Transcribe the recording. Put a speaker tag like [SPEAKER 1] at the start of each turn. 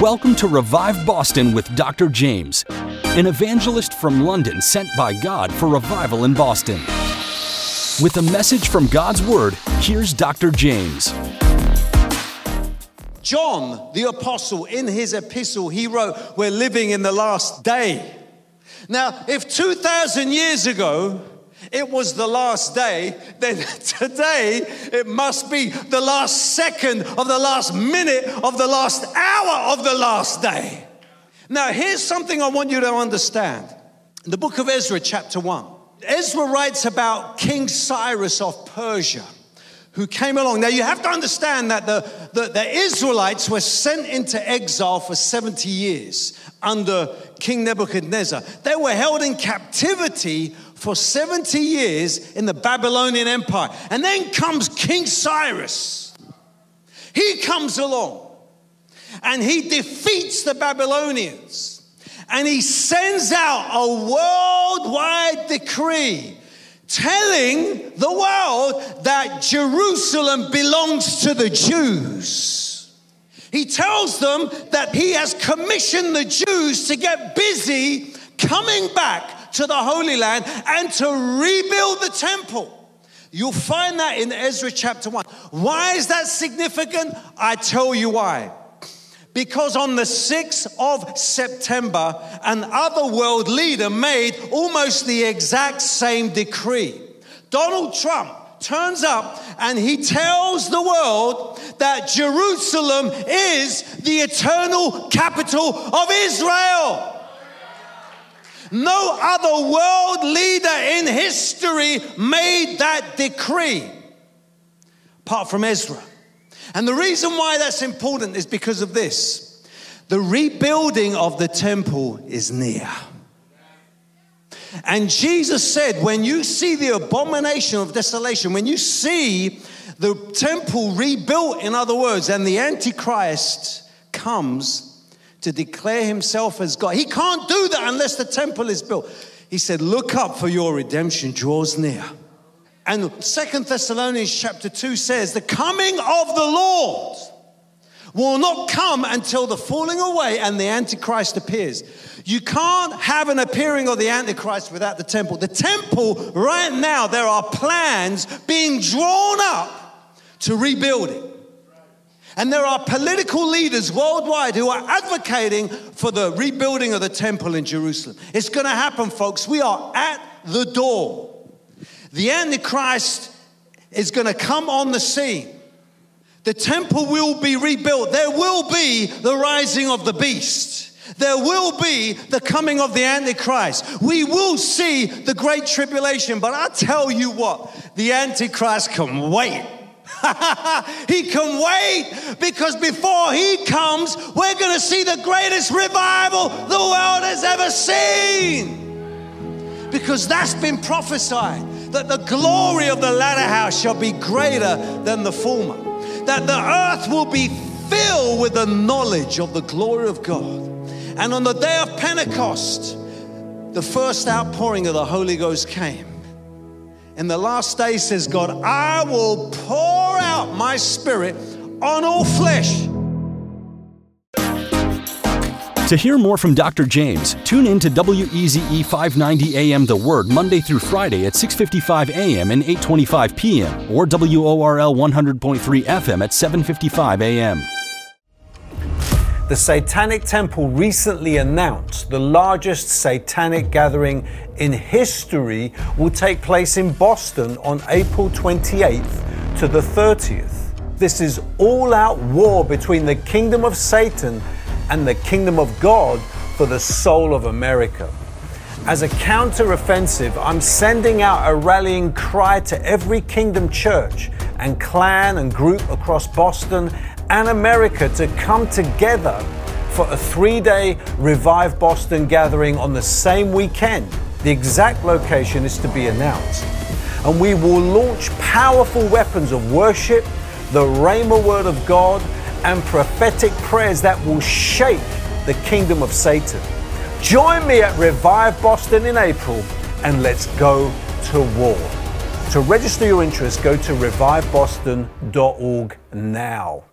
[SPEAKER 1] Welcome to Revive Boston with Dr. Jaymz, an evangelist from London sent by God for revival in Boston. With a message from God's Word, here's Dr. Jaymz.
[SPEAKER 2] John, the apostle, in his epistle, he wrote, We're living in the last day. Now, if 2,000 years ago it was the last day, then today it must be the last second of the last minute of the last hour of the last day. Now, here's something I want you to understand. In the book of Ezra, chapter 1, Ezra writes about King Cyrus of Persia who came along. Now, you have to understand that the, the, the, Israelites were sent into exile for 70 years under King Nebuchadnezzar. They were held in captivity for 70 years in the Babylonian Empire. And then comes King Cyrus. He comes along and he defeats the Babylonians. And he sends out a worldwide decree telling the world that Jerusalem belongs to the Jews. He tells them that he has commissioned the Jews to get busy coming back to the Holy Land and to rebuild the temple. You'll find that in Ezra chapter 1. Why is that significant? I tell you why. Because on the 6th of September, an other world leader made almost the exact same decree. Donald Trump turns up and he tells the world that Jerusalem is the eternal capital of Israel. No other world leader in history made that decree apart from Ezra. And the reason why that's important is because of this the rebuilding of the temple is near. And Jesus said, when you see the abomination of desolation, when you see the temple rebuilt, in other words, and the Antichrist comes to declare himself as God, he can't do that unless the temple is built. He said, Look up, for your redemption draws near. And Second Thessalonians chapter 2 says, The coming of the Lord will not come until the falling away and the Antichrist appears. You can't have an appearing of the Antichrist without the temple. The temple, right now, there are plans being drawn up to rebuild it. And there are political leaders worldwide who are advocating for the rebuilding of the temple in Jerusalem. It's going to happen, folks. We are at the door. The Antichrist is going to come on the scene. The temple will be rebuilt. There will be the rising of the beast. There will be the coming of the Antichrist. We will see the great tribulation. But I tell you what, the Antichrist can wait. he can wait because before he comes, we're going to see the greatest revival the world has ever seen. Because that's been prophesied that the glory of the latter house shall be greater than the former, that the earth will be filled with the knowledge of the glory of God. And on the day of Pentecost, the first outpouring of the Holy Ghost came. In the last day, says God, I will pour out my spirit on all flesh.
[SPEAKER 1] To hear more from Dr. Jaymz, tune in to WEZE 590 AM The Word Monday through Friday at 6:55 AM and 8:25 PM or WORL 100.3 FM at 7:55 AM.
[SPEAKER 3] The Satanic Temple recently announced the largest satanic gathering in history will take place in Boston on April 28th to the 30th. This is all out war between the kingdom of Satan and the kingdom of God for the soul of America. As a counter-offensive, I'm sending out a rallying cry to every kingdom church and clan and group across Boston and America to come together for a three day Revive Boston gathering on the same weekend. The exact location is to be announced. And we will launch powerful weapons of worship, the Rhema Word of God, and prophetic prayers that will shake the kingdom of Satan. Join me at Revive Boston in April and let's go to war. To register your interest, go to reviveboston.org now.